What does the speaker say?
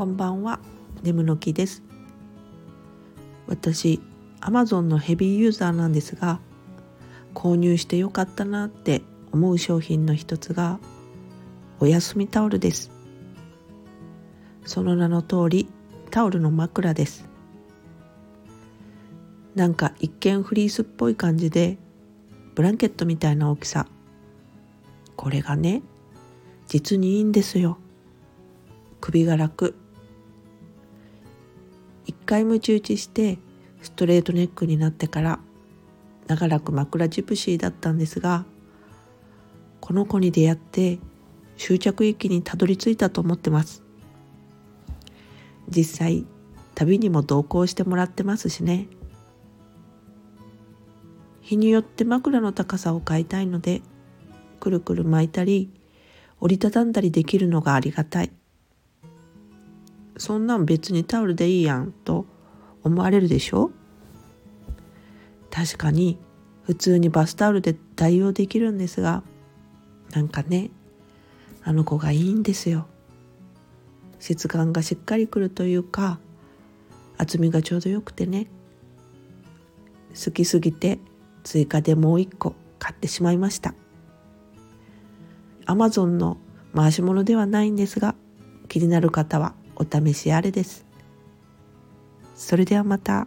こんばんは、ネムの木です。私、Amazon のヘビーユーザーなんですが、購入してよかったなって思う商品の一つが、お休みタオルです。その名の通り、タオルの枕です。なんか一見フリースっぽい感じで、ブランケットみたいな大きさ。これがね、実にいいんですよ。首が楽。回ムチ打ちしてストレートネックになってから長らく枕ジプシーだったんですがこの子に出会って終着駅にたどり着いたと思ってます。実際旅にも同行してもらってますしね。日によって枕の高さを変えたいのでくるくる巻いたり折りたたんだりできるのがありがたい。そんなん別にタオルでいいやんと思われるでしょ？確かに普通にバスタオルで代用できるんですがなんかねあの子がいいんですよ。質感がしっかりくるというか厚みがちょうどよくてね。好きすぎて追加でもう一個買ってしまいました。アマゾンの回し物ではないんですが気になる方はお試しあれです。それではまた。